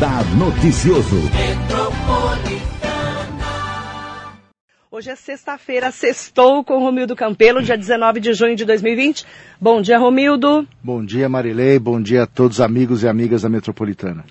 Radar Noticioso. Hoje é sexta-feira, sextou com Romildo Campelo, dia 19 de junho de 2020. Bom dia, Romildo. Bom dia, Marilei. Bom dia a todos os amigos e amigas da Metropolitana.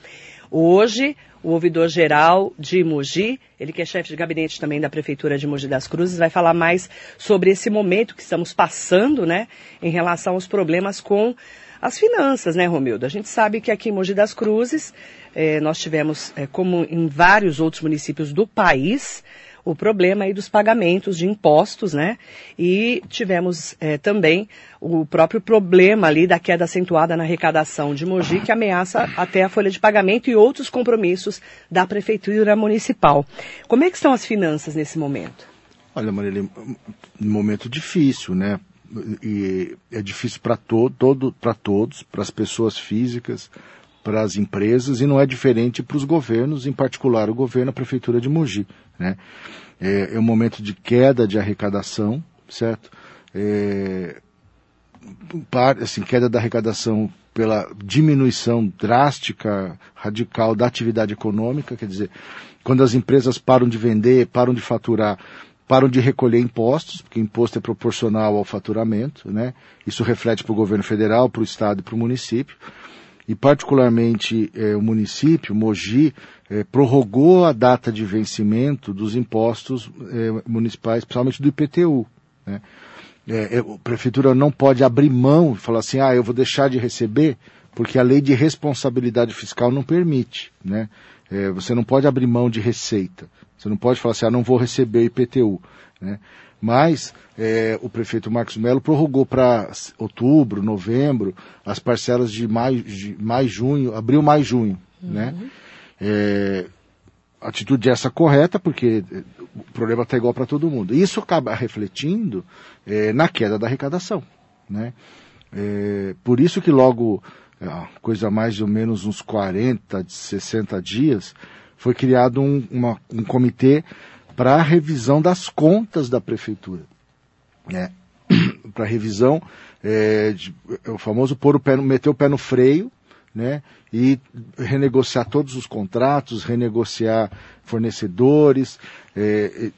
Hoje, o ouvidor-geral de Mogi, ele que é chefe de gabinete também da Prefeitura de Mogi das Cruzes, vai falar mais sobre esse momento que estamos passando, né, em relação aos problemas com as finanças, né, Romildo? A gente sabe que aqui em Mogi das Cruzes, eh, nós tivemos, eh, como em vários outros municípios do país, o problema aí dos pagamentos de impostos, né? E tivemos eh, também o próprio problema ali da queda acentuada na arrecadação de Mogi, que ameaça até a folha de pagamento e outros compromissos da Prefeitura Municipal. Como é que estão as finanças nesse momento? Olha, Marília, um momento difícil, né? E é difícil para to todo, todos, para as pessoas físicas, para as empresas, e não é diferente para os governos, em particular o governo, a Prefeitura de Mogi. Né? É, é um momento de queda de arrecadação, certo? É, assim, queda da arrecadação pela diminuição drástica, radical da atividade econômica, quer dizer, quando as empresas param de vender, param de faturar, param de recolher impostos, porque imposto é proporcional ao faturamento, né? Isso reflete para o governo federal, para o estado e para o município. E particularmente eh, o município, Mogi, eh, prorrogou a data de vencimento dos impostos eh, municipais, principalmente do IPTU. Né? a prefeitura não pode abrir mão e falar assim, ah, eu vou deixar de receber, porque a lei de responsabilidade fiscal não permite. Né? você não pode abrir mão de receita. Você não pode falar assim, ah, não vou receber IPTU. Né? Mas é, o prefeito Marcos Melo prorrogou para outubro, novembro, as parcelas de maio, de mais junho, abril, mais junho. Uhum. Né? É, atitude essa correta, porque o problema está igual para todo mundo. Isso acaba refletindo é, na queda da arrecadação. Né? É, por isso que logo, é, coisa mais ou menos uns 40, 60 dias, foi criado um, uma, um comitê para a revisão das contas da prefeitura. Né? para revisão, é, de, é o famoso pôr o pé, meter o pé no freio, né? E renegociar todos os contratos, renegociar fornecedores, é,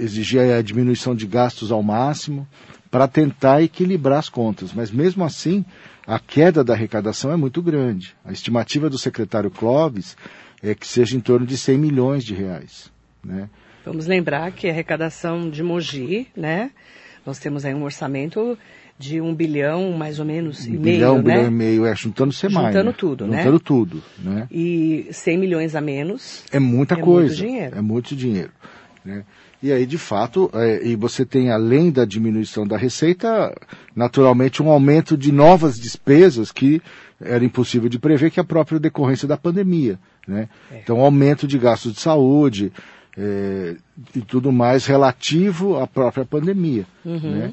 exigir a diminuição de gastos ao máximo, para tentar equilibrar as contas. Mas mesmo assim, a queda da arrecadação é muito grande. A estimativa do secretário Clóvis é que seja em torno de 100 milhões de reais. Né? Vamos lembrar que a arrecadação de Mogi, né? Nós temos aí um orçamento de um bilhão, mais ou menos, um e bilhão, meio, um né? bilhão e meio, é, juntando semana. Juntando tudo, juntando né? Juntando tudo, né? E 100 milhões a menos. É muita é coisa. Muito dinheiro. É muito dinheiro. Né? E aí, de fato, é, e você tem, além da diminuição da receita, naturalmente um aumento de novas despesas que era impossível de prever, que é a própria decorrência da pandemia. Né? É. Então, aumento de gastos de saúde é, e tudo mais relativo à própria pandemia. Uhum. Né?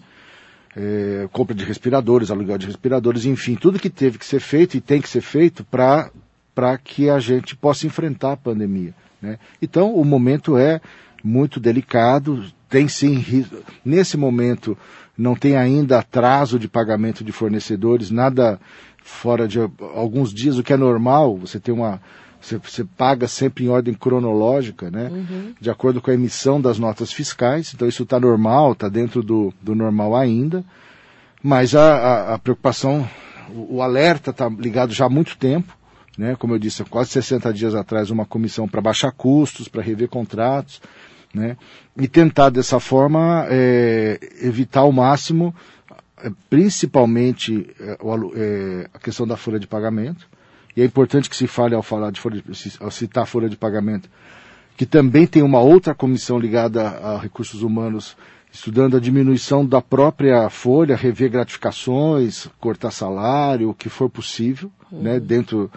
É, compra de respiradores, aluguel de respiradores, enfim, tudo que teve que ser feito e tem que ser feito para que a gente possa enfrentar a pandemia. Né? Então, o momento é muito delicado, tem sim, nesse momento não tem ainda atraso de pagamento de fornecedores, nada fora de alguns dias, o que é normal, você tem uma. Você, você paga sempre em ordem cronológica, né? Uhum. De acordo com a emissão das notas fiscais. Então isso está normal, está dentro do, do normal ainda. Mas a, a, a preocupação, o, o alerta está ligado já há muito tempo. Né? Como eu disse, há quase 60 dias atrás, uma comissão para baixar custos, para rever contratos, né? E tentar dessa forma é, evitar ao máximo é, principalmente é, é, a questão da folha de pagamento, e é importante que se fale ao falar de folha, ao citar a folha de pagamento, que também tem uma outra comissão ligada a recursos humanos estudando a diminuição da própria folha, rever gratificações, cortar salário, o que for possível, né, uhum. né, dentro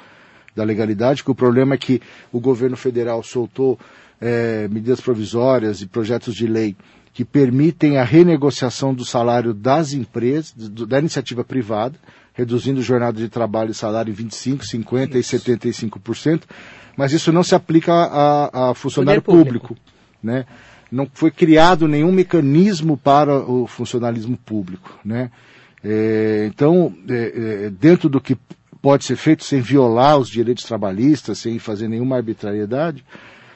da legalidade, que o problema é que o governo federal soltou é, medidas provisórias e projetos de lei que permitem a renegociação do salário das empresas, da iniciativa privada, reduzindo jornada de trabalho e salário em 25%, 50% isso. e 75%, mas isso não se aplica a, a funcionário público. público. Né? Não foi criado nenhum mecanismo para o funcionalismo público. Né? É, então, é, é, dentro do que pode ser feito sem violar os direitos trabalhistas, sem fazer nenhuma arbitrariedade,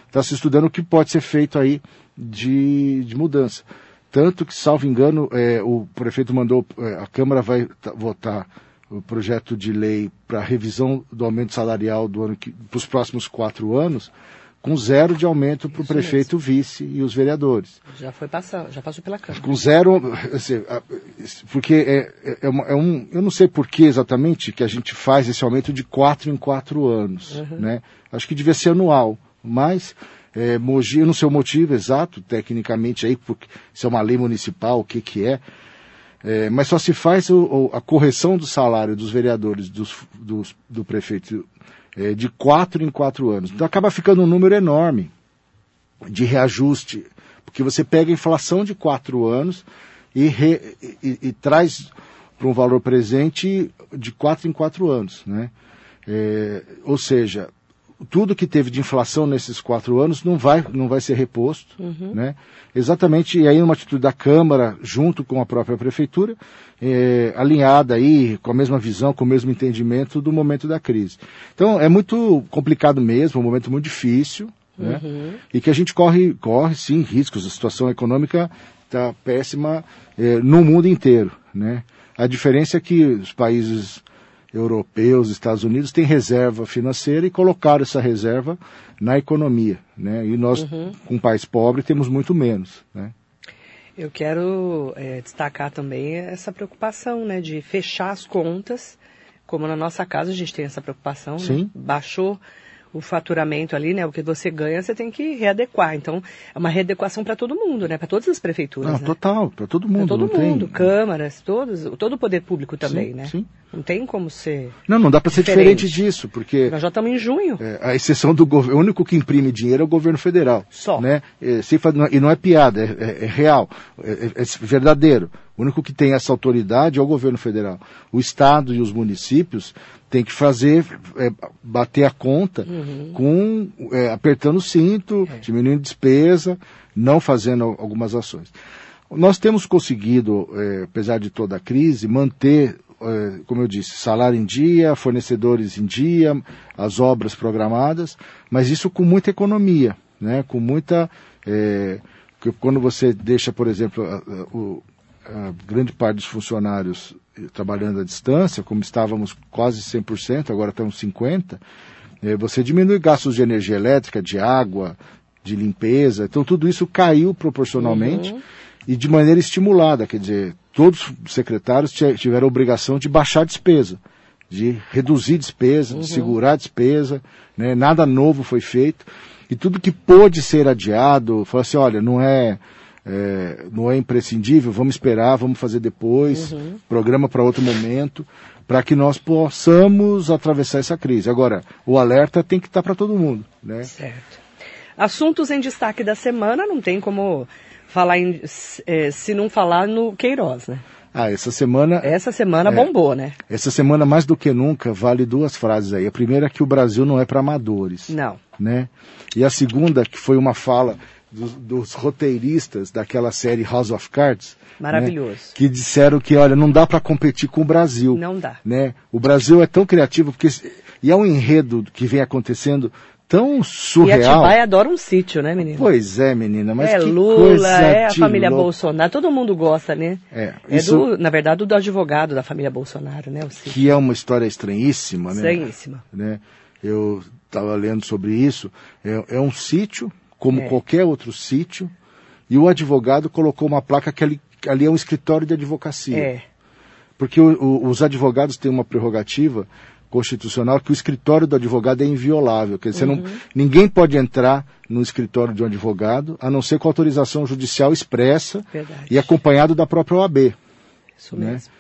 está se estudando o que pode ser feito aí de, de mudança. Tanto que, salvo engano, é, o prefeito mandou, é, a Câmara vai votar o projeto de lei para revisão do aumento salarial do ano para os próximos quatro anos, com zero de aumento para o prefeito, mesmo. vice e os vereadores. Já foi passar, já passou pela Câmara. Com zero, assim, porque é, é, é, um, eu não sei por que exatamente que a gente faz esse aumento de quatro em quatro anos, uhum. né? Acho que devia ser anual, mas é, Mogi, eu não sei o motivo exato, tecnicamente aí, porque se é uma lei municipal, o que que é, é mas só se faz o, a correção do salário dos vereadores, dos, dos, do prefeito é, de quatro em quatro anos. Então acaba ficando um número enorme de reajuste, porque você pega a inflação de quatro anos e, re, e, e traz para um valor presente de quatro em quatro anos. Né? É, ou seja, tudo que teve de inflação nesses quatro anos não vai, não vai ser reposto, uhum. né? Exatamente, e aí uma atitude da Câmara, junto com a própria Prefeitura, é, alinhada aí, com a mesma visão, com o mesmo entendimento do momento da crise. Então, é muito complicado mesmo, um momento muito difícil, né? Uhum. E que a gente corre, corre sim riscos, a situação econômica está péssima é, no mundo inteiro, né? A diferença é que os países europeus, Estados Unidos, têm reserva financeira e colocaram essa reserva na economia. Né? E nós, uhum. com um país pobre, temos muito menos. Né? Eu quero é, destacar também essa preocupação né, de fechar as contas, como na nossa casa a gente tem essa preocupação. Né? Sim. Né? Baixou o faturamento ali, né? O que você ganha, você tem que readequar. Então, é uma readequação para todo mundo, né? Para todas as prefeituras. Não, né? total, para todo mundo. Pra todo mundo, tem... câmaras, todos, todo o poder público também, sim, né? Sim. Não tem como ser. Não, não dá para ser diferente disso, porque. Nós já estamos em junho. É, a exceção do governo. O único que imprime dinheiro é o governo federal. Só. Né? É, se, e não é piada, é, é, é real, é, é, verdadeiro. O único que tem essa autoridade é o governo federal. O Estado e os municípios têm que fazer, é, bater a conta uhum. com é, apertando o cinto, é. diminuindo despesa, não fazendo algumas ações. Nós temos conseguido, é, apesar de toda a crise, manter, é, como eu disse, salário em dia, fornecedores em dia, as obras programadas, mas isso com muita economia, né? com muita. É, quando você deixa, por exemplo, a, a, a grande parte dos funcionários trabalhando à distância, como estávamos quase 100%, agora estamos 50%, é, você diminui gastos de energia elétrica, de água, de limpeza, então tudo isso caiu proporcionalmente uhum. e de maneira estimulada, quer dizer, todos os secretários tiveram a obrigação de baixar a despesa, de reduzir despesa, uhum. de segurar a despesa, né, nada novo foi feito, e tudo que pôde ser adiado, falou assim, olha, não é é, não é imprescindível, vamos esperar, vamos fazer depois, uhum. programa para outro momento, para que nós possamos atravessar essa crise. Agora, o alerta tem que estar tá para todo mundo. Né? Certo. Assuntos em destaque da semana, não tem como falar em, é, se não falar no Queiroz, né? Ah, essa semana. Essa semana é, bombou, né? Essa semana, mais do que nunca, vale duas frases aí. A primeira é que o Brasil não é para amadores. Não. Né? E a segunda, que foi uma fala dos, dos, roteiristas daquela série House of Cards. Né, Maravilhoso. Né, que disseram que, olha, não dá para competir com o Brasil. Não dá. Né? O Brasil é tão criativo, porque. E é um enredo que vem acontecendo tão surreal. E Atibaia adora um sítio, né, menina? Pois é, menina, mas é que Lula, coisa é a família louco. Bolsonaro, todo mundo gosta, né? É, é isso... do, na verdade, do advogado da família Bolsonaro, né. Que é uma história estranhíssima, né? Estranhíssima. Né? Eu estava lendo sobre isso. É, é um sítio como é. qualquer outro sítio, e o advogado colocou uma placa que ali, ali é um escritório de advocacia. É. Porque o, o, os advogados têm uma prerrogativa constitucional que o escritório do advogado é inviolável. Quer dizer, uhum. não, ninguém pode entrar no escritório de um advogado, a não ser com autorização judicial expressa Verdade. e acompanhado da própria OAB. Isso né? mesmo.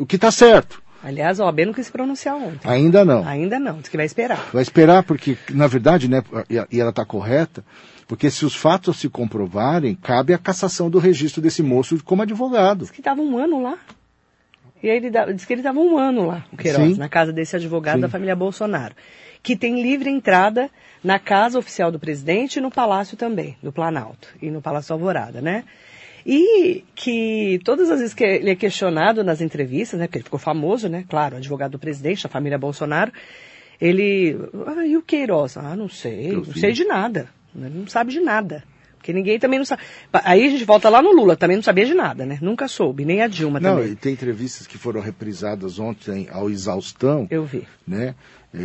O que está certo. Aliás, a OAB não quis se pronunciar ontem. Ainda não. Ainda não, diz que vai esperar. Vai esperar porque, na verdade, né, e ela está correta, porque se os fatos se comprovarem, cabe a cassação do registro desse moço como advogado. Diz que estava um ano lá. E aí ele diz que ele estava um ano lá, o Queiroz, Sim. na casa desse advogado Sim. da família Bolsonaro. Que tem livre entrada na casa oficial do presidente e no palácio também, do Planalto. E no Palácio Alvorada, né? E que todas as vezes que ele é questionado nas entrevistas, né, porque ele ficou famoso, né, claro, advogado do presidente da família Bolsonaro, ele, ah, e o Queiroz? Ah, não sei, não sei de nada, ele não sabe de nada. Porque ninguém também não sabe. Aí a gente volta lá no Lula, também não sabia de nada, né? Nunca soube, nem a Dilma não, também. e tem entrevistas que foram reprisadas ontem ao exaustão. Eu vi. Né? É,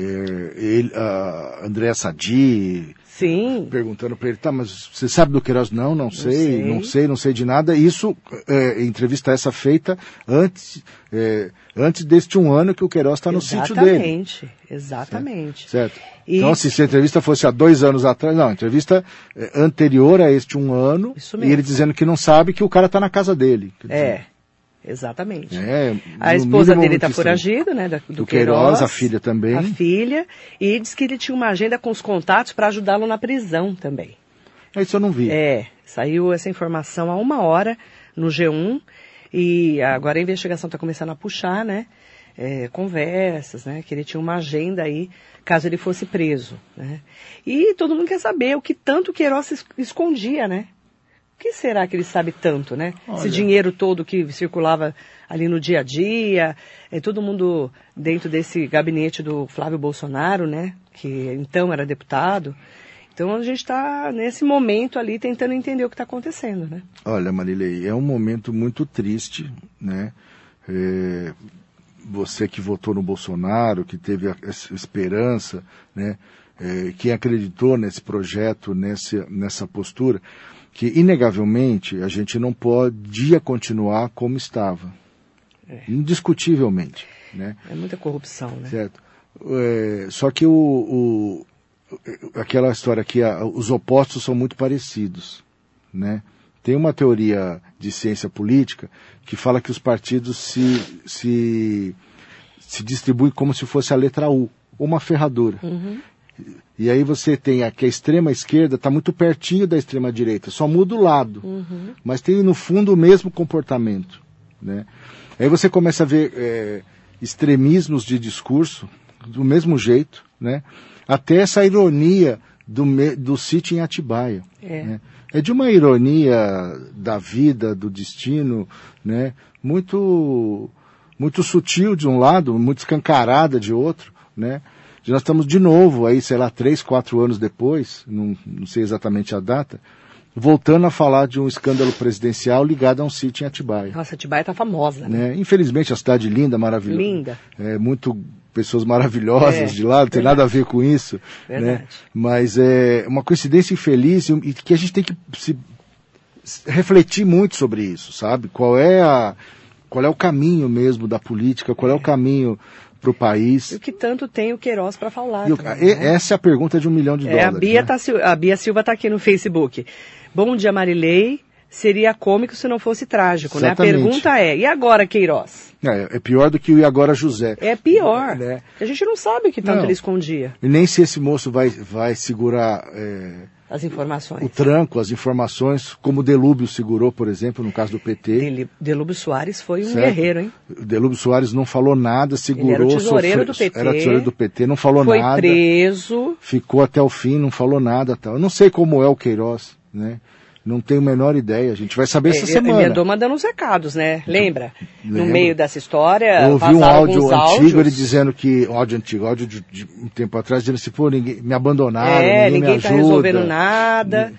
ele, a Andréa Sadi, Sim. perguntando para ele, tá, mas você sabe do Queiroz? Não, não sei, sei. não sei, não sei de nada. Isso, é, entrevista essa feita antes, é, antes deste um ano que o Queiroz está no sítio dele. Exatamente, exatamente. Certo. E- Então, se a entrevista fosse há dois anos atrás, não, entrevista é, anterior a este um ano, e ele dizendo que não sabe que o cara está na casa dele. Quer dizer, É, exatamente. É, A esposa dele está foragida, né? da- Do, Do Queiroz, a filha também. A filha. E diz que ele tinha uma agenda com os contatos para ajudá-lo na prisão também. É, Isso eu não vi. É, saiu essa informação há uma hora no G1 e agora a investigação está começando a puxar, né? é, conversas, né? Que ele tinha uma agenda aí, caso ele fosse preso, né? E todo mundo quer saber o que tanto Queiroz es- escondia, né? O que será que ele sabe tanto, né? Esse Olha. dinheiro todo que circulava ali no dia a dia, é, todo mundo dentro desse gabinete do Flávio Bolsonaro, né? Que então era deputado. Então a gente está nesse momento ali tentando entender o que está acontecendo, né? Olha, Marilei, é um momento muito triste, né? É, você que votou no Bolsonaro, que teve a- essa esperança, né? É, que acreditou nesse projeto, nessa, nessa postura, que inegavelmente a gente não podia continuar como estava. Indiscutivelmente, né? É muita corrupção, né? Certo. É, só que o, o- aquela história que a- os opostos são muito parecidos, né? Tem uma teoria de ciência política que fala que os partidos se, se, se distribuem como se fosse a letra U, uma ferradura. E aí você tem aqui a extrema esquerda está muito pertinho da extrema direita, só muda o lado, mas tem no fundo o mesmo comportamento, né? Aí você começa a ver é, extremismos de discurso do mesmo jeito, né? Até essa ironia do, do sítio em Atibaia. É. né? É de uma ironia da vida, do destino, né? Muito, muito sutil de um lado, muito escancarada de outro, né? Nós estamos de novo aí, sei lá, três, quatro anos depois, não, não sei exatamente a data, voltando a falar de um escândalo presidencial ligado a um sítio em Atibaia. Nossa, Atibaia tá famosa, né? Né? Infelizmente, a cidade linda, maravilhosa. Linda. É, muito pessoas maravilhosas É, de lá, não tem verdade. nada a ver com isso. Né? Verdade. Mas é uma coincidência infeliz e, que a gente tem que se, se- refletir muito sobre isso, sabe? Qual é, a, qual é o caminho mesmo da política, qual é, o caminho para o E país. o que tanto tem o Queiroz para falar. E o- também, e- né? Essa é a pergunta de um milhão de É, a dólares. Bia, né? tá, a Bia Silva está aqui no Facebook. Bom dia, Marilei. Seria cômico se não fosse trágico, né? A Exatamente. pergunta é, e agora, Queiroz? É, é pior do que o E Agora José. É pior. Né? A gente não sabe o que tanto Não. ele escondia, E nem se esse moço vai, vai segurar é, as informações. o tranco, as informações, como o Delúbio segurou, por exemplo, no caso do PT. Delúbio Soares foi um Certo. guerreiro, hein? Delúbio Soares não falou nada, segurou, Ele era o tesoureiro do PT. era tesoureiro do PT, não falou foi nada, preso. ficou até o fim, não falou nada, tal. Eu não sei como é o Queiroz, né? Não tenho a menor ideia. A gente vai saber essa Ele, semana. ele andou mandando uns recados, né? Lembra? No meio dessa história, Eu ouvi um áudio antigo, ele dizendo que. Áudio antigo, áudio de, de um tempo atrás, dizendo assim, pô, ninguém, me abandonaram, É, ninguém, ninguém me tá ajuda. resolvendo nada.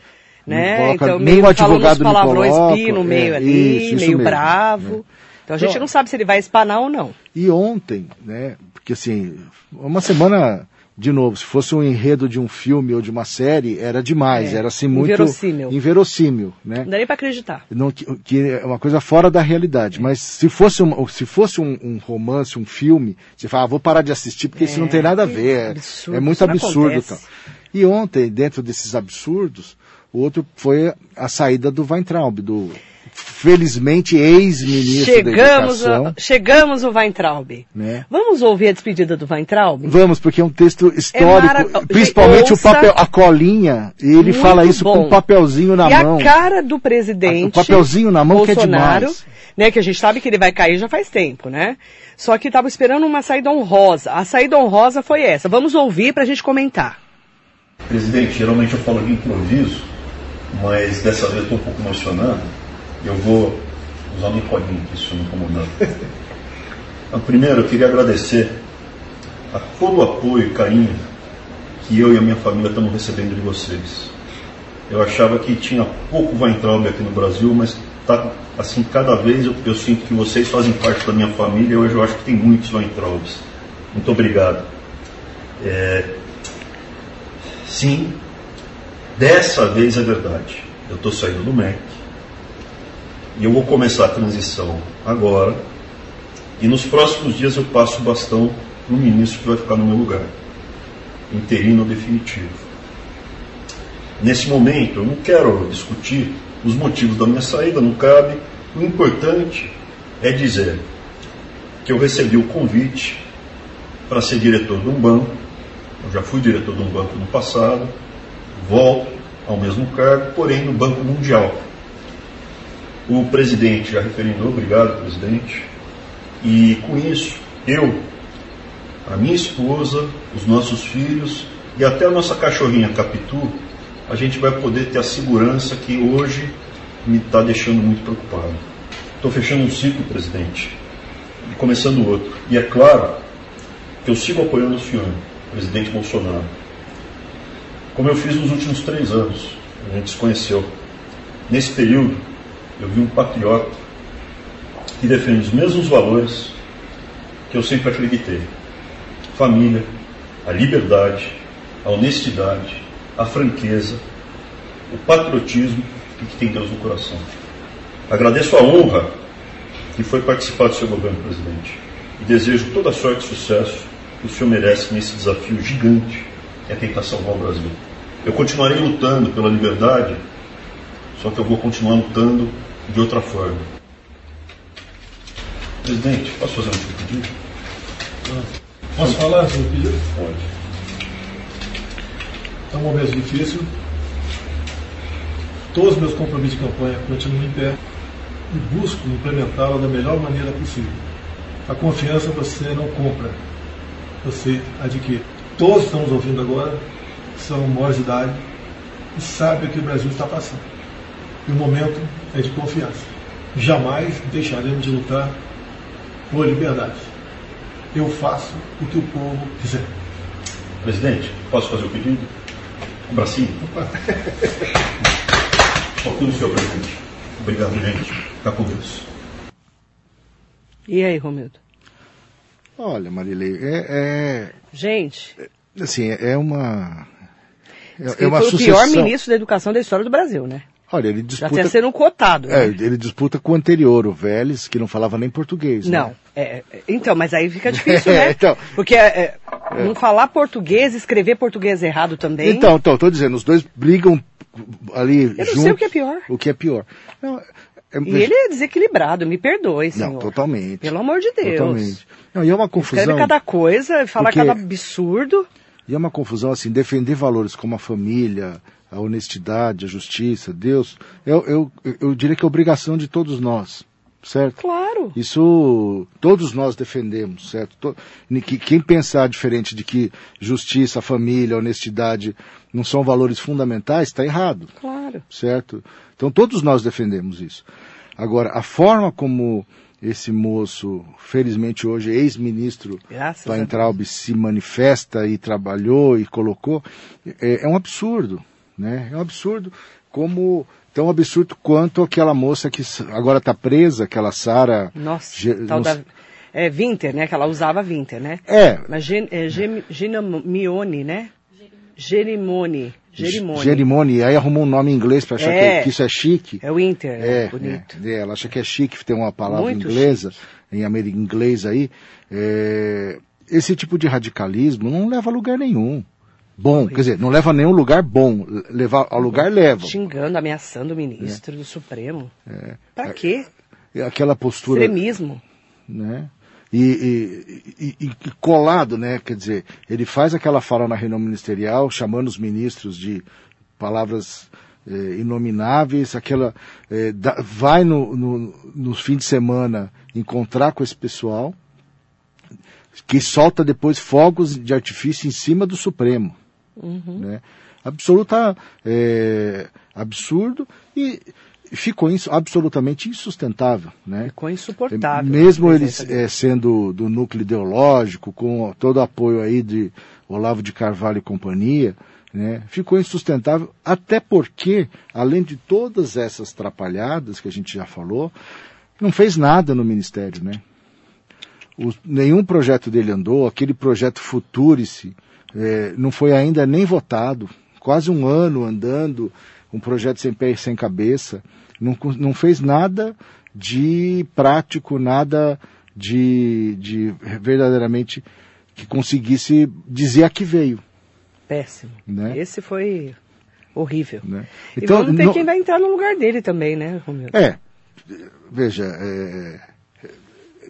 Né? coloca- então, nem meio advogado me palavrões coloca, pi no é, meio ali, isso, isso meio mesmo, bravo. Então a gente Então- não sabe se ele vai espanar ou não. E ontem, né? Porque assim, uma semana, de novo, se fosse um enredo de um filme ou de uma série, era demais, É, era assim muito. inverossímil. Inverossímil, né? Não dá nem pra acreditar. Não, que, que é uma coisa fora da realidade. Mas se fosse, um, se fosse um, um romance, um filme, você fala, ah, vou parar de assistir porque isso É, não tem nada a ver. é- absurdo, é muito isso absurdo. Tal. E ontem, dentro desses absurdos, o outro foi a saída do Weintraub, do felizmente ex-ministro da Chegamos, Educação. a, chegamos o Weintraub. Né? Vamos ouvir a despedida do Weintraub? Vamos, porque é um texto histórico, mara- principalmente Ouça. o papel, a colinha, e ele Muito fala isso com bom. um papelzinho na e mão. a cara do presidente. O papelzinho na mão que é Bolsonaro, demais. né? Que a gente sabe que ele vai cair já faz tempo, né? Só que estava esperando uma saída honrosa. A saída honrosa foi essa. Vamos ouvir para a gente comentar. Presidente, geralmente eu falo de improviso, mas dessa vez estou um pouco emocionado. Eu vou usar minha colinha aqui, eu não incomodar. Então, primeiro, eu queria agradecer a todo o apoio e carinho que eu e a minha família estamos recebendo de vocês. Eu achava que tinha pouco Weintraub aqui no Brasil, mas tá, assim, cada vez eu, eu, sinto que vocês fazem parte da minha família e hoje eu acho que tem muitos Weintraubs. Muito obrigado. É, sim, dessa vez é verdade. Eu estou saindo do MEC e eu vou começar a transição agora. E nos próximos dias eu passo o bastão para o ministro que vai ficar no meu lugar interino definitivo. Nesse momento, eu não quero discutir os motivos da minha saída, não cabe. O importante é dizer que eu recebi o convite para ser diretor de um banco. Eu já fui diretor de um banco no passado, volto ao mesmo cargo, porém no Banco Mundial. O presidente já referendou, obrigado, presidente. E com isso, eu a minha esposa, os nossos filhos e até a nossa cachorrinha Capitu, a gente vai poder ter a segurança que hoje me está deixando muito preocupado. Estou fechando um ciclo, presidente, e começando outro. E é claro que eu sigo apoiando o senhor, presidente Bolsonaro. Como eu fiz nos últimos três anos, a gente se conheceu. Nesse período, eu vi um patriota que defende os mesmos valores que eu sempre acreditei família, a liberdade, a honestidade, a franqueza, o patriotismo e que tem Deus no coração. Agradeço a honra que foi participar do seu governo, presidente, e desejo toda sorte e sucesso que o senhor merece nesse desafio gigante que é tentar salvar o Brasil. Eu continuarei lutando pela liberdade, só que eu vou continuar lutando de outra forma. Presidente, posso fazer um pedido? Não. Posso falar sobre o pedido? Pode. É um momento difícil. Todos os meus compromissos de campanha continuam em pé e busco implementá-la da melhor maneira possível. A confiança você não compra, você adquire. Todos que estamos ouvindo agora são maiores de idade e sabem o que o Brasil está passando. E o momento é de confiança. Jamais deixaremos de lutar por liberdade eu faço o que o povo quiser. Presidente, posso fazer o pedido? Um bracinho? Ok, senhor presidente. Obrigado, gente. Fica com Deus. E aí, Romildo? Olha, Marilei, é, é... Gente... Assim, é uma... É, é uma foi sucessão... o pior ministro da educação da história do Brasil, né? Olha, ele disputa. Já tinha sendo um cotado. É, né? ele disputa com o anterior, o Vélez, que não falava nem português. Não. Né? É, então, mas aí fica difícil, né? então, Porque é, é, não falar português, escrever português errado também. Então, então, tô dizendo, os dois brigam ali Eu não juntos, sei o que é pior. O que é pior. Não, é e ele é desequilibrado, me perdoe, senhor. Não, totalmente. Pelo amor de Deus. Totalmente. Não, e é uma confusão. Escreve cada coisa, fala porque... cada absurdo. E é uma confusão, assim, defender valores como a família, a honestidade, a justiça, Deus, eu, eu, eu diria que é obrigação de todos nós, certo? Claro. Isso todos nós defendemos, certo? Quem pensar diferente de que justiça, família, honestidade não são valores fundamentais, está errado. Claro. Certo? Então todos nós defendemos isso. Agora, a forma como esse moço, felizmente hoje ex-ministro Weintraub, se manifesta e trabalhou e colocou, é, é um absurdo. Né? É um absurdo como tão absurdo quanto aquela moça que agora está presa, aquela Sara. Nossa, tal da, é Winter, né? Que ela usava Winter, né? É. Mas Gen, é, Mione, né? Gerimone. Gerimone. Gerimone. Aí arrumou um nome em inglês para achar é, que, que, isso é chique. É Winter, é, bonito. É, ela acha que é chique ter uma palavra Muito inglesa, chique. em inglês aí. É, esse tipo de radicalismo não leva a lugar nenhum bom, quer dizer, não leva a nenhum lugar bom, levar ao lugar leva. Xingando, ameaçando o ministro é. do Supremo. É. Pra quê? É, aquela postura. Extremismo. Né? E, e, e, e, colado, né? Quer dizer, ele faz aquela fala na reunião ministerial, chamando os ministros de palavras eh, inomináveis, aquela eh, da, vai no, no, no fim de semana encontrar com esse pessoal, que solta depois fogos de artifício em cima do Supremo. Uhum. Né? Absoluta é, absurdo e, ficou ins- absolutamente insustentável, né? Ficou insuportável. Mesmo a eles presença dele. eh, sendo do núcleo ideológico, com todo o apoio aí de Olavo de Carvalho e companhia, né, ficou insustentável, até porque, além de todas essas trapalhadas que a gente já falou, não fez nada no Ministério, né? O- nenhum projeto dele andou, aquele projeto Futurice eh, não foi ainda nem votado, quase um ano andando, um projeto sem pé e sem cabeça, não, não fez nada de prático, nada de, de verdadeiramente que conseguisse dizer a que veio. Péssimo. Né? Esse foi horrível. Né? e vamos ter não- quem vai entrar no lugar dele também, né, Romeu? É, veja, é, é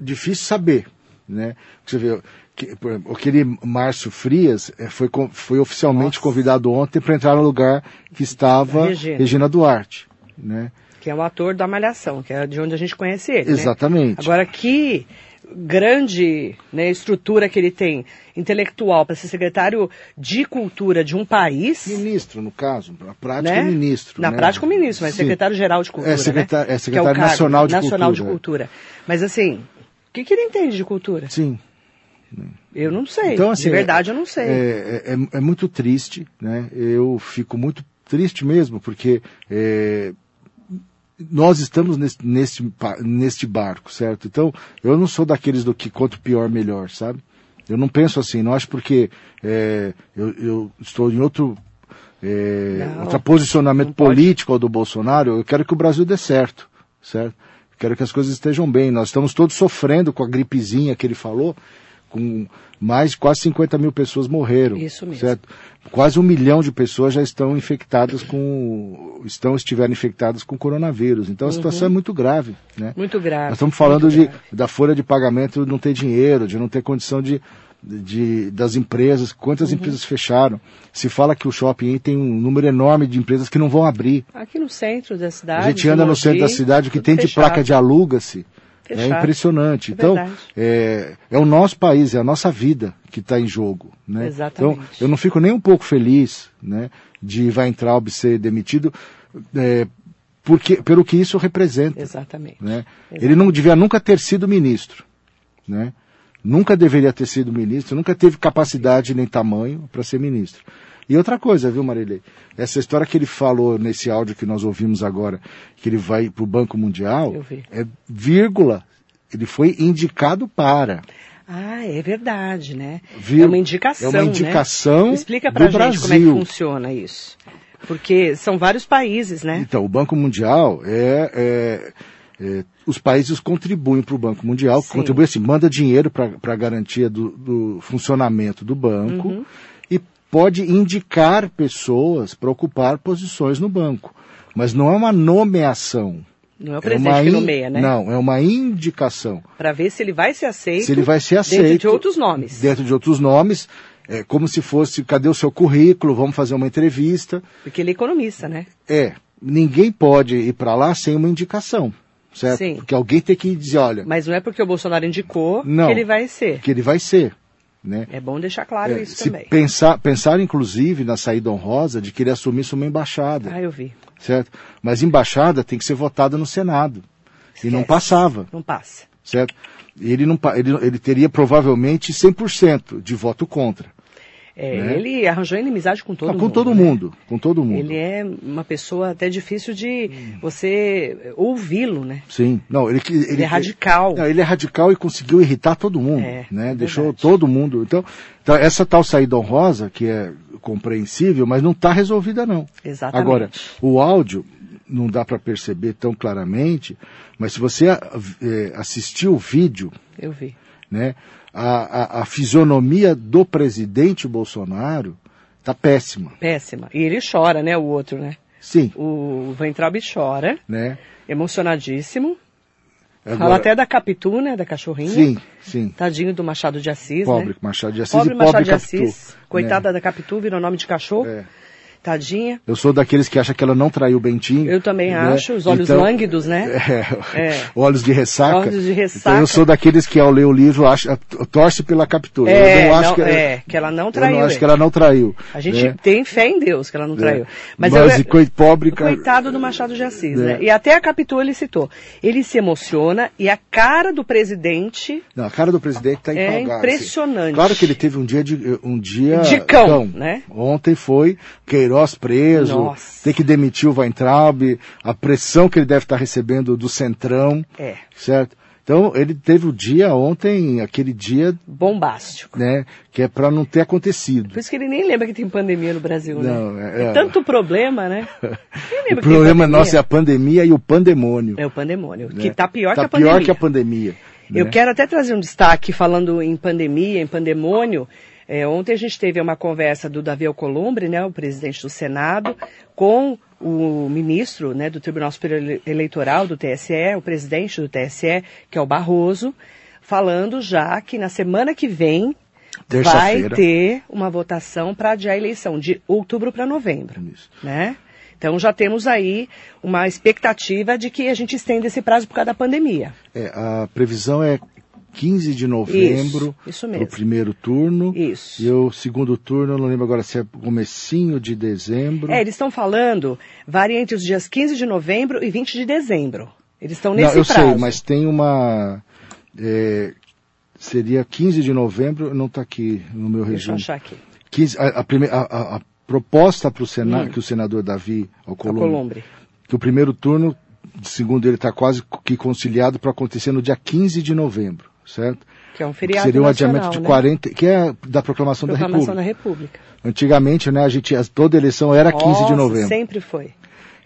difícil saber, né? Você vê, que, exemplo, aquele Márcio Frias é, foi, foi oficialmente Nossa. convidado ontem para entrar no lugar que estava Regina. Regina, Duarte, né? Que é o ator da Malhação, que é de onde a gente conhece ele. né? Exatamente. Agora, que grande né, estrutura que ele tem intelectual para ser secretário de cultura de um país. Ministro, no caso, na prática né? é ministro. Na né? prática, o ministro, mas secretário-geral de cultura. É secretário- né? é secretário cargo nacional de nacional cultura. de cultura. Mas assim, o que, que ele entende de cultura? Sim. Eu não sei. Então, assim, de verdade, eu não sei. É, é, é muito triste, né? Eu fico muito triste mesmo, porque é, nós estamos nesse, neste, barco, certo? Então, eu não sou daqueles do que quanto pior, melhor, sabe? Eu não penso assim, não acho porque é, eu, eu estou em outro, é, Não, outro posicionamento político ao do Bolsonaro, eu quero que o Brasil dê certo, certo? Quero que as coisas estejam bem. Nós estamos todos sofrendo com a gripezinha que ele falou, com mais de quase 50 mil pessoas morreram. Isso mesmo. Certo? Quase um milhão de pessoas já estão infectadas com. estão estiveram infectadas com coronavírus. Então a situação é muito grave. Né? Uhum. Muito grave. Nós estamos falando de, grave. da folha de pagamento não ter dinheiro, de não ter condição de, de das empresas, quantas Uhum. empresas fecharam. Se fala que o shopping tem um número enorme de empresas que não vão abrir. Aqui no centro da cidade. A gente anda no centro da cidade, o que tem de fechado. placa de aluga-se. É impressionante. É então, é, é o nosso país, é a nossa vida que está em jogo. Né? Exatamente. Então, eu não fico nem um pouco feliz né, de Weintraub ser demitido, é, porque, pelo que isso representa. Exatamente. Né? Exato. Ele não devia nunca ter sido ministro. Né? Nunca deveria ter sido ministro, nunca teve capacidade nem tamanho para ser ministro. E outra coisa, viu, Marilei? Essa história que ele falou nesse áudio que nós ouvimos agora, que ele vai para o Banco Mundial, é vírgula. Ele foi indicado para. Ah, é verdade, né? Viu? É uma indicação. É uma né? indicação Explica pra do gente como é que Brasil. funciona isso. Porque são vários países, né? Então, o Banco Mundial é. é- é, os países contribuem para o Banco Mundial, Sim. contribui assim, manda dinheiro para a garantia do, do funcionamento do banco Uhum. Pode indicar pessoas para ocupar posições no banco. Mas não é uma nomeação. Não é o é presidente uma que nomeia, né? Não, é uma indicação. Para ver se ele vai ser aceito. Se ele vai ser aceito. Dentro de outros nomes. Dentro de outros nomes, é como se fosse, cadê o seu currículo? Vamos fazer uma entrevista. Porque ele é economista, né? É, ninguém pode ir para lá sem uma indicação, certo? Sim. Porque alguém tem que dizer, olha, Mas não é porque o Bolsonaro indicou Não. que ele vai ser. que ele vai ser, né? É bom deixar claro É, isso também. pensar, pensar inclusive na saída honrosa de que ele assumisse uma embaixada, Ah, eu vi. certo? Mas embaixada tem que ser votada no Senado. E não Esquece. passava, Não passa. certo? Ele, não, ele, ele teria provavelmente 100% de voto contra. É, Né? Ele arranjou inimizade com todo Não, mundo. com todo né? mundo, com todo mundo. Ele é uma pessoa até difícil de você ouvi-lo, né? Sim, não, ele, ele, Ele é radical. Não, ele é radical e conseguiu irritar todo mundo, É, né? é Deixou verdade. todo mundo. Então, então, essa tal saída honrosa, que é compreensível, mas não está resolvida não. Exatamente. Agora, o áudio não dá para perceber tão claramente, mas se você eh, assistir o vídeo, Eu vi. Né, a, a, a fisionomia do presidente Bolsonaro está péssima. Péssima. E ele chora, né? O outro, né? Sim, O Weintraub chora, né? emocionadíssimo. Fala Agora- até da Capitu, né? Da cachorrinha. Sim, sim. Tadinho do Machado de Assis, Pobre né? Machado de Assis Pobre Machado pobre de Capitu, Assis. Coitada né? da Capitu, virou nome de cachorro. É. Tadinha. Eu sou daqueles que acham que ela não traiu o Bentinho. Eu também né? acho, os olhos Então, lânguidos, né? É, É. olhos de ressaca. Olhos de Então ressaca. eu sou daqueles que ao ler o livro acha, torce pela captura. É, eu não acho não- que, é, que ela não eu traiu não acho que ela não traiu. A gente né? tem fé em Deus que ela não traiu. É. Mas, Mas, eu, e coi- pobre, coitado do Machado de Assis, É. né? E até a Capitu ele citou. Ele se emociona e a cara do presidente Não, a cara do presidente está é empolgada. impressionante. Claro que ele teve um dia de um dia De cão, né? Ontem foi Queiroz preso, Nossa. tem que demitir o Weintraub, a pressão que ele deve estar recebendo do Centrão, É, certo? Então ele teve o dia ontem, aquele dia, bombástico. né, que é para não ter acontecido. Por isso que ele nem lembra que tem pandemia no Brasil, Não, né? é- É, tanto problema, né? O problema nosso é a pandemia e o pandemônio. É o pandemônio, né? que tá pior Tá que a pandemia. pior que a pandemia. Eu né? quero até trazer um destaque falando em pandemia, em pandemônio. É, ontem a gente teve uma conversa do Davi Alcolumbre, né, o presidente do Senado, com o ministro né, do Tribunal Superior Ele- Eleitoral do TSE, o presidente do TSE, que é o Barroso, falando já que na semana que vem vai ter uma votação para adiar a eleição de outubro para novembro Isso. né? Então já temos aí uma expectativa de que a gente estenda esse prazo por causa da pandemia. É, a previsão é 15 de novembro Isso, isso o mesmo. primeiro turno. Isso. E o segundo turno, eu não lembro agora se é comecinho de dezembro. É, eles estão falando, varia entre os dias 15 de novembro e 20 de dezembro. Eles estão não, nesse eu prazo. sei, mas tem uma. é, seria 15 de novembro, não está aqui no meu Deixa eu resumo. achar aqui. 15, a, a a- proposta para o Senado, Hum. que o senador Davi Alcolumbre, Columbre. que o primeiro turno, segundo ele, está quase que conciliado para acontecer no dia 15 de novembro, certo? Que é um Que feriado seria um nacional, adiamento de né? 40, que é da proclamação, Proclamação da da República. República. Antigamente, né, a gente, toda eleição era 15 de Nossa, novembro. sempre foi.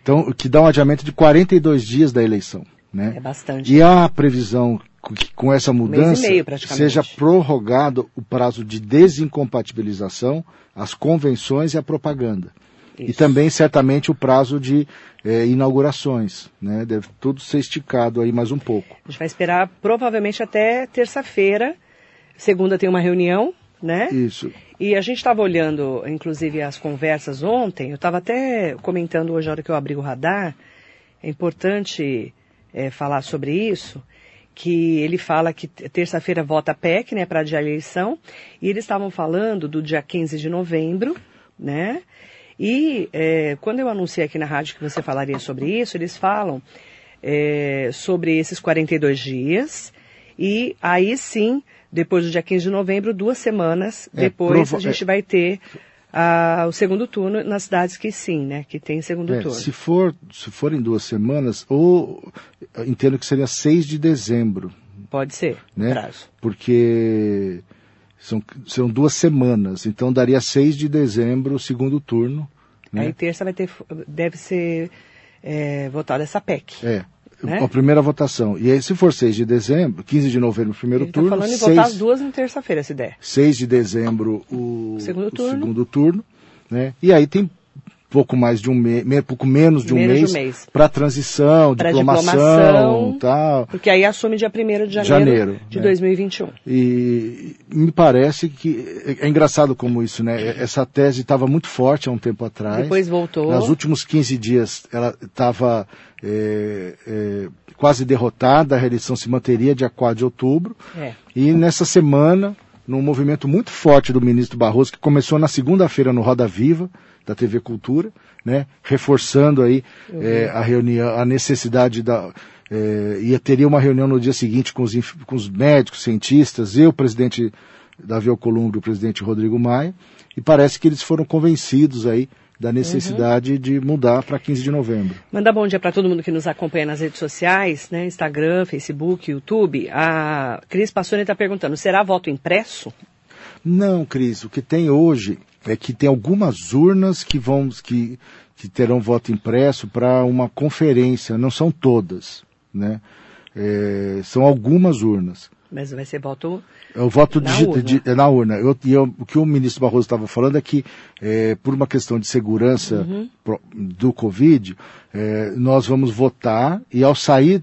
Então, o que dá um adiamento de 42 dias da eleição, né? É bastante. E há a previsão que com essa mudança meio, seja prorrogado o prazo de desincompatibilização, as convenções e a propaganda. E Isso. também, certamente, o prazo de eh, inaugurações. Né? Deve tudo ser esticado aí mais um pouco. A gente vai esperar provavelmente até terça-feira. Segunda tem uma reunião, né? Isso. E a gente estava olhando, inclusive, as conversas ontem. Eu estava até comentando hoje, a hora que eu abri o radar. É importante eh, falar sobre isso. Que ele fala que terça-feira vota a PEC, né, para adiar a eleição. E eles estavam falando do dia 15 de novembro, né? E eh, quando eu anunciei aqui na rádio que você falaria sobre isso, eles falam eh, sobre esses 42 dias. E aí sim, depois do dia 15 de novembro, duas semanas É, depois, a gente é. vai ter ah, o segundo turno nas cidades que sim, né? Que tem segundo É, turno. se for se for em duas semanas, ou entendo que seria 6 de dezembro, Pode ser, né? prazo. Porque são, são duas semanas, então daria 6 de dezembro o segundo turno. Né? Aí terça vai ter, deve ser é, votada essa PEC. É. Né? A primeira votação. E aí, se for 6 de dezembro, 15 de novembro, o primeiro Ele está turno, falando em 6, votar as duas na terça-feira, se der. 6 de dezembro, o Segundo o turno. segundo turno. Né? E aí tem pouco mais de um mês, pouco menos de um Menos mês, um mês. para transição, Pra diplomação, diplomação. tal. Porque aí assume dia 1 de janeiro, Janeiro, de né? 2021. E me parece que é é engraçado como isso, né? Essa tese estava muito forte há um tempo atrás. Depois voltou. Nos últimos 15 dias ela estava é, é, quase derrotada, a reeleição se manteria dia 4 de outubro. É. E nessa semana, num movimento muito forte do ministro Barroso, que começou na segunda-feira no Roda Viva, da TV Cultura, né? reforçando aí é, a reunião, a necessidade da. É, ia teria uma reunião no dia seguinte com os, com os médicos, cientistas, eu, o presidente Davi Alcolumbre e o presidente Rodrigo Maia, e parece que eles foram convencidos aí da necessidade de mudar para 15 de novembro. Mandar bom dia para todo mundo que nos acompanha nas redes sociais, né? Instagram, Facebook, YouTube. A Cris Passoni está perguntando, será voto impresso? Não, Cris, o que tem hoje é que tem algumas urnas que vão que, que terão voto impresso para uma conferência, não são todas, né? É, são algumas urnas. Mas vai ser voto... É o voto Na digi- urna. di- é na urna. Eu- eu- o que o ministro Barroso estava falando é que, é, por uma questão de segurança Uhum. pro- do Covid, é, nós vamos votar e ao sair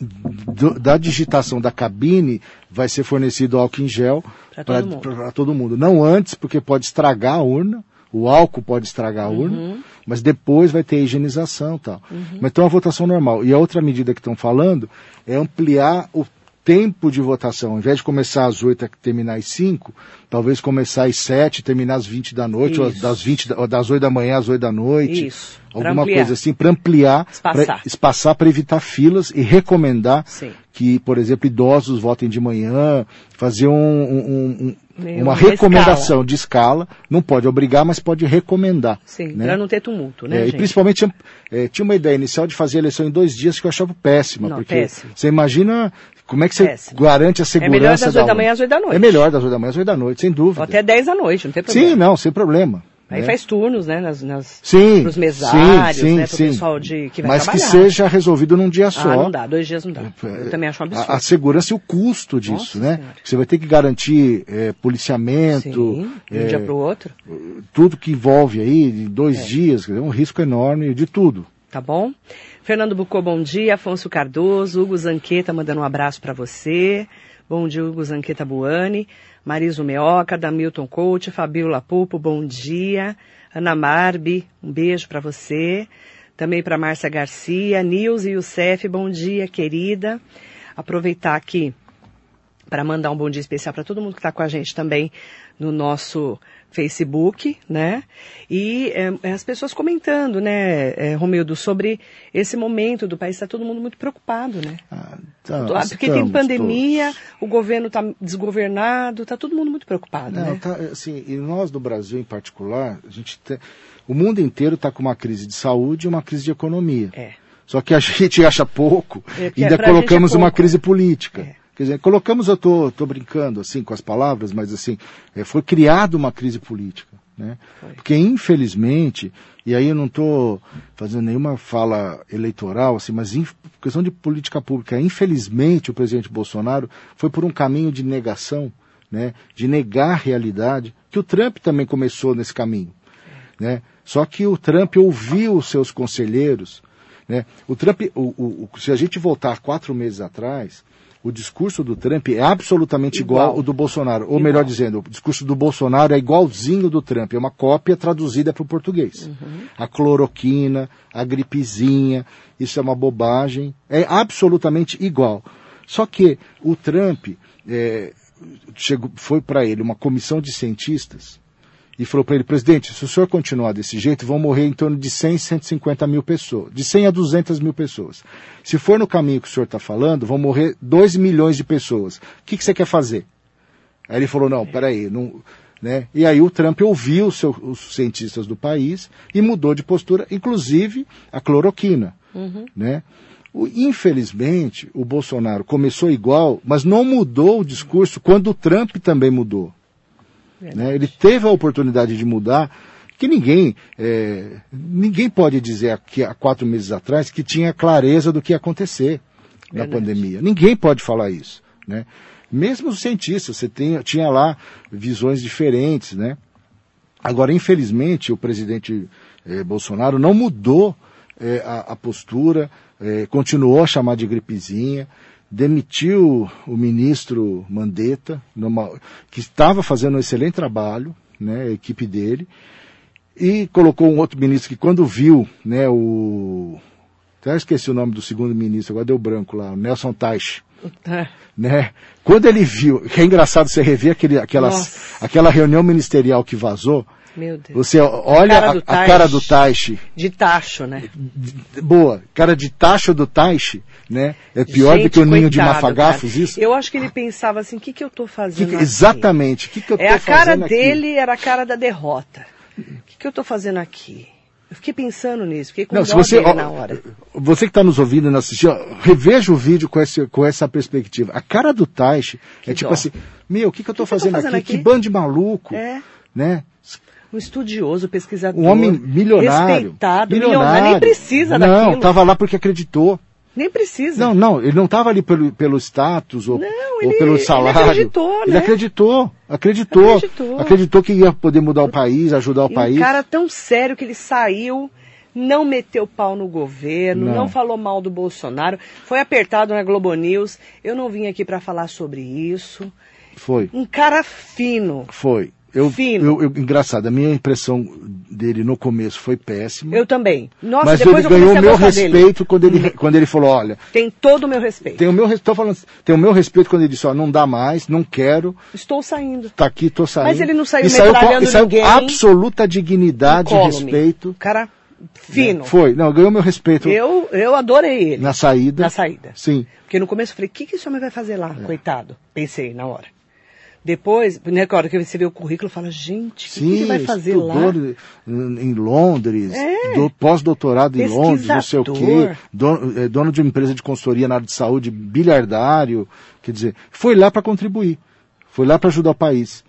do- da digitação da cabine vai ser fornecido álcool em gel pra- todo todo mundo. Não antes, porque pode estragar a urna o álcool pode estragar a urna, Uhum. mas depois vai ter a higienização e tal. Mas então a votação normal. E a outra medida que estão falando é ampliar o tempo de votação. Ao invés de começar às 8 e terminar às 5, talvez começar às 7 e terminar às 20 da noite, ou das, 20, da- ou das 8 da manhã às 8 da noite. Isso, Alguma coisa assim, para ampliar, Espaçar. para evitar filas e recomendar Sim. que, por exemplo, idosos votem de manhã, fazer um- um- um- uma recomendação de escala. Não pode obrigar, mas pode recomendar. Sim, né? para não ter tumulto, né, É, e principalmente é, tinha uma ideia inicial de fazer a eleição em dois dias que eu achava péssima, Não, porque péssimo. você imagina como é que você Péssimo. garante a segurança melhor das oito da urna. manhã às oito da noite. É melhor das oito da manhã às oito da noite, sem dúvida. Ou até 10 da noite, não tem problema. Sim, não, sem problema. Aí né? faz turnos, né, nas, nas, Sim, pros mesários, sim, né, sim, pro sim. pessoal de, que vai Mas que trabalhar. seja resolvido num dia só. Ah, não dá, dois dias não dá. Eu também acho um absurdo. A, a segurança e o custo disso, Nossa né? Senhora. Você vai ter que garantir é, policiamento, Sim, de um é, dia pro outro, tudo que envolve aí, de dois É. dias, quer dizer, um risco enorme de tudo. tá bom? Fernando Bucô, bom dia. Afonso Cardoso, Hugo Zanqueta mandando um abraço para você. Bom dia, Hugo Zanqueta Buani. Mariso Meoca, Damilton Coach, Fabiola Pupo, bom dia. Ana Marbi, um beijo para você. Também para Márcia Garcia, Nils e Youssef, bom dia, querida. Aproveitar aqui para mandar um bom dia especial para todo mundo que está com a gente também no nosso Facebook, né? E é, as pessoas comentando, né, é, Romildo, sobre esse momento do país, está todo mundo muito preocupado, né? Ah, tá, Ah, Porque tem pandemia, todos. o governo está desgovernado, está todo mundo muito preocupado, Não, né? tá, assim, e nós do Brasil em particular, a gente tem, o mundo inteiro está com uma crise de saúde e uma crise de economia. É. Só que a gente acha pouco É, e porque ainda é colocamos uma pouco. crise política. É. Quer dizer, colocamos, eu tô, tô brincando assim com as palavras, mas assim, é, foi criada uma crise política. Né? Porque infelizmente, e aí eu não estou fazendo nenhuma fala eleitoral, assim, mas em questão de política pública, infelizmente o presidente Bolsonaro foi por um caminho de negação, né? de negar a realidade, que o Trump também começou nesse caminho. Né? Só que o Trump ouviu os seus conselheiros. Né? O Trump, o- o- se a gente voltar quatro meses atrás, o discurso do Trump é absolutamente igual, Igual. ao do Bolsonaro. Ou Igual. melhor dizendo, o discurso do Bolsonaro é igualzinho do Trump, é uma cópia traduzida para o português. A cloroquina, a gripezinha, isso é uma bobagem, é absolutamente igual. Só que o Trump é, chegou, foi para ele uma comissão de cientistas e falou para ele, presidente, se o senhor continuar desse jeito, vão morrer em torno de 100, 150 mil pessoas, de 100 a 200 mil pessoas. Se for no caminho que o senhor está falando, vão morrer 2 milhões de pessoas. O que, que você quer fazer? Aí ele falou, não, peraí, não... Né? E aí o Trump ouviu os, seus- os cientistas do país e mudou de postura, inclusive a cloroquina. Né? O- infelizmente, o Bolsonaro começou igual, mas não mudou o discurso quando o Trump também mudou. Né? Ele teve a oportunidade de mudar, que ninguém, é, ninguém pode dizer aqui há quatro meses atrás que tinha clareza do que ia acontecer na Verdade. pandemia. Ninguém pode falar isso. Né? Mesmo os cientistas, você tem, tinha lá visões diferentes. Né? Agora, infelizmente, o presidente eh, Bolsonaro não mudou eh, a, a postura, eh, continuou a chamar de gripezinha, demitiu o ministro Mandetta, numa- que estava fazendo um excelente trabalho, né, a equipe dele, e colocou um outro ministro que quando viu, né, o... Até esqueci o nome do segundo ministro, agora deu branco lá, o Nelson Teich É. né? Quando ele viu, que é engraçado você rever aquele, aquelas, Nossa. aquela reunião ministerial que vazou, Meu Deus. você olha cara a, do cara do Taishi, De tacho, né? boa, cara de tacho do Taishi, né? É pior do Gente, que o ninho de coitado, mafagafos, cara. isso? Eu acho que ele pensava assim, o que, que eu tô Que fazendo que- aqui? exatamente, o que, que eu tô É a cara fazendo aqui? dele, era a cara da derrota. O que, que eu tô fazendo aqui? Eu fiquei pensando nisso, fiquei com Não, se você, dele ó, na hora. você que está nos ouvindo e não assistiu, ó, reveja o vídeo com, esse, com essa perspectiva. A cara do Taishi é Que tipo dó. assim, meu, o que, que eu estou Que que fazendo, fazendo aqui? aqui? Que bando de maluco, É. né? Um estudioso, pesquisador. Um homem milionário. Respeitado, milionário. Nem precisa não, daquilo. Não, estava lá porque acreditou. Nem precisa. Não, não, ele não estava ali pelo, pelo status ou, Não, ou ele- pelo ele salário. acreditou, Ele né? acreditou, acreditou, Acreditou. acreditou que ia poder mudar o país, ajudar o E país. um cara tão sério que ele saiu, não meteu pau no governo, Não. não. falou mal do Bolsonaro, foi apertado na Globo News. Eu não vim aqui para falar sobre isso. Foi, Um cara fino. foi. Eu, Fino. eu, eu- engraçado, a minha impressão dele no começo foi péssima. Eu também. Nossa, mas depois ele eu ganhou o meu dele. respeito quando ele, quando ele falou, olha, Tem todo o meu respeito. tem o meu, tô falando, tem o meu respeito quando ele disse, ó, não dá mais, não quero, Estou saindo. tá aqui, tô saindo. Mas ele não saiu e saiu metralhando e saiu ninguém. com absoluta dignidade e respeito. Cara fino. Foi, não, ganhou meu respeito Eu, eu adorei ele. na saída. Na saída. Sim. Porque no começo eu falei, o que, que esse homem vai fazer lá? É. Coitado. Pensei na hora. Depois, né, na hora que você vê o currículo, fala, gente, o que, que ele vai fazer lá? em Londres, É. do- pós-doutorado em Londres, não sei o quê, dono, é, dono de uma empresa de consultoria na área de saúde, bilhardário, quer dizer, foi lá para contribuir, foi lá para ajudar o país.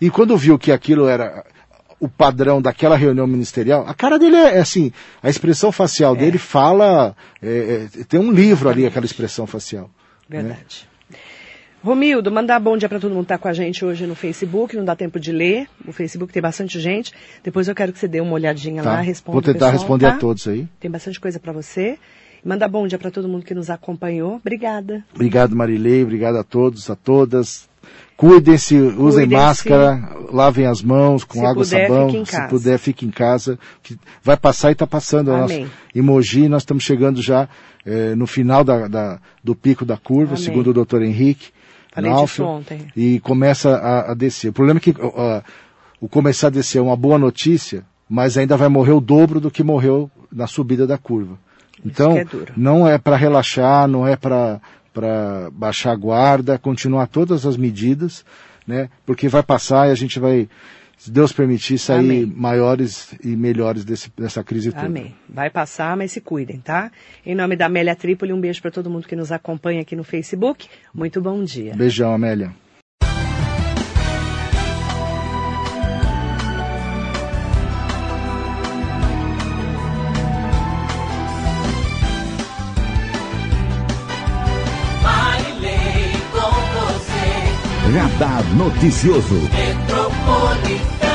E quando viu que aquilo era o padrão daquela reunião ministerial, a cara dele é, é assim, a expressão facial dele fala, é, é, tem um livro ali, aquela expressão facial. né? Romildo, mandar bom dia para todo mundo que está com a gente hoje no Facebook, não dá tempo de ler. O Facebook tem bastante gente. Depois eu quero que você dê uma olhadinha Tá? lá, responda Vou tentar pessoal, responder tá? a todos aí. Tem bastante coisa para você. Manda bom dia para todo mundo que nos acompanhou. Obrigada. Obrigado, Marilei. Obrigado a todos, a todas. Cuidem-se, usem Cuidem-se. máscara, lavem as mãos com Se água e sabão. Se casa. puder, fique em casa. que vai passar e está passando. Amém. nossa em Mogi, nós estamos chegando já eh, no final da, da- do pico da curva, Amém. segundo o doutor Henrique. Falei ontem. E começa a, a descer. O problema é que o começar a descer é uma boa notícia, mas ainda vai morrer o dobro do que morreu na subida da curva. Então, que é não é para relaxar, não é para para baixar a guarda, continuar todas as medidas, né? Porque vai passar e a gente vai, se Deus permitir, sair Amém. maiores e melhores desse, dessa crise toda. Amém. Vai passar, mas se cuidem, tá? Em nome da Amélia Trípoli, um beijo para todo mundo que nos acompanha aqui no Facebook. Muito bom dia. Beijão, Amélia. Radar Noticioso. Money.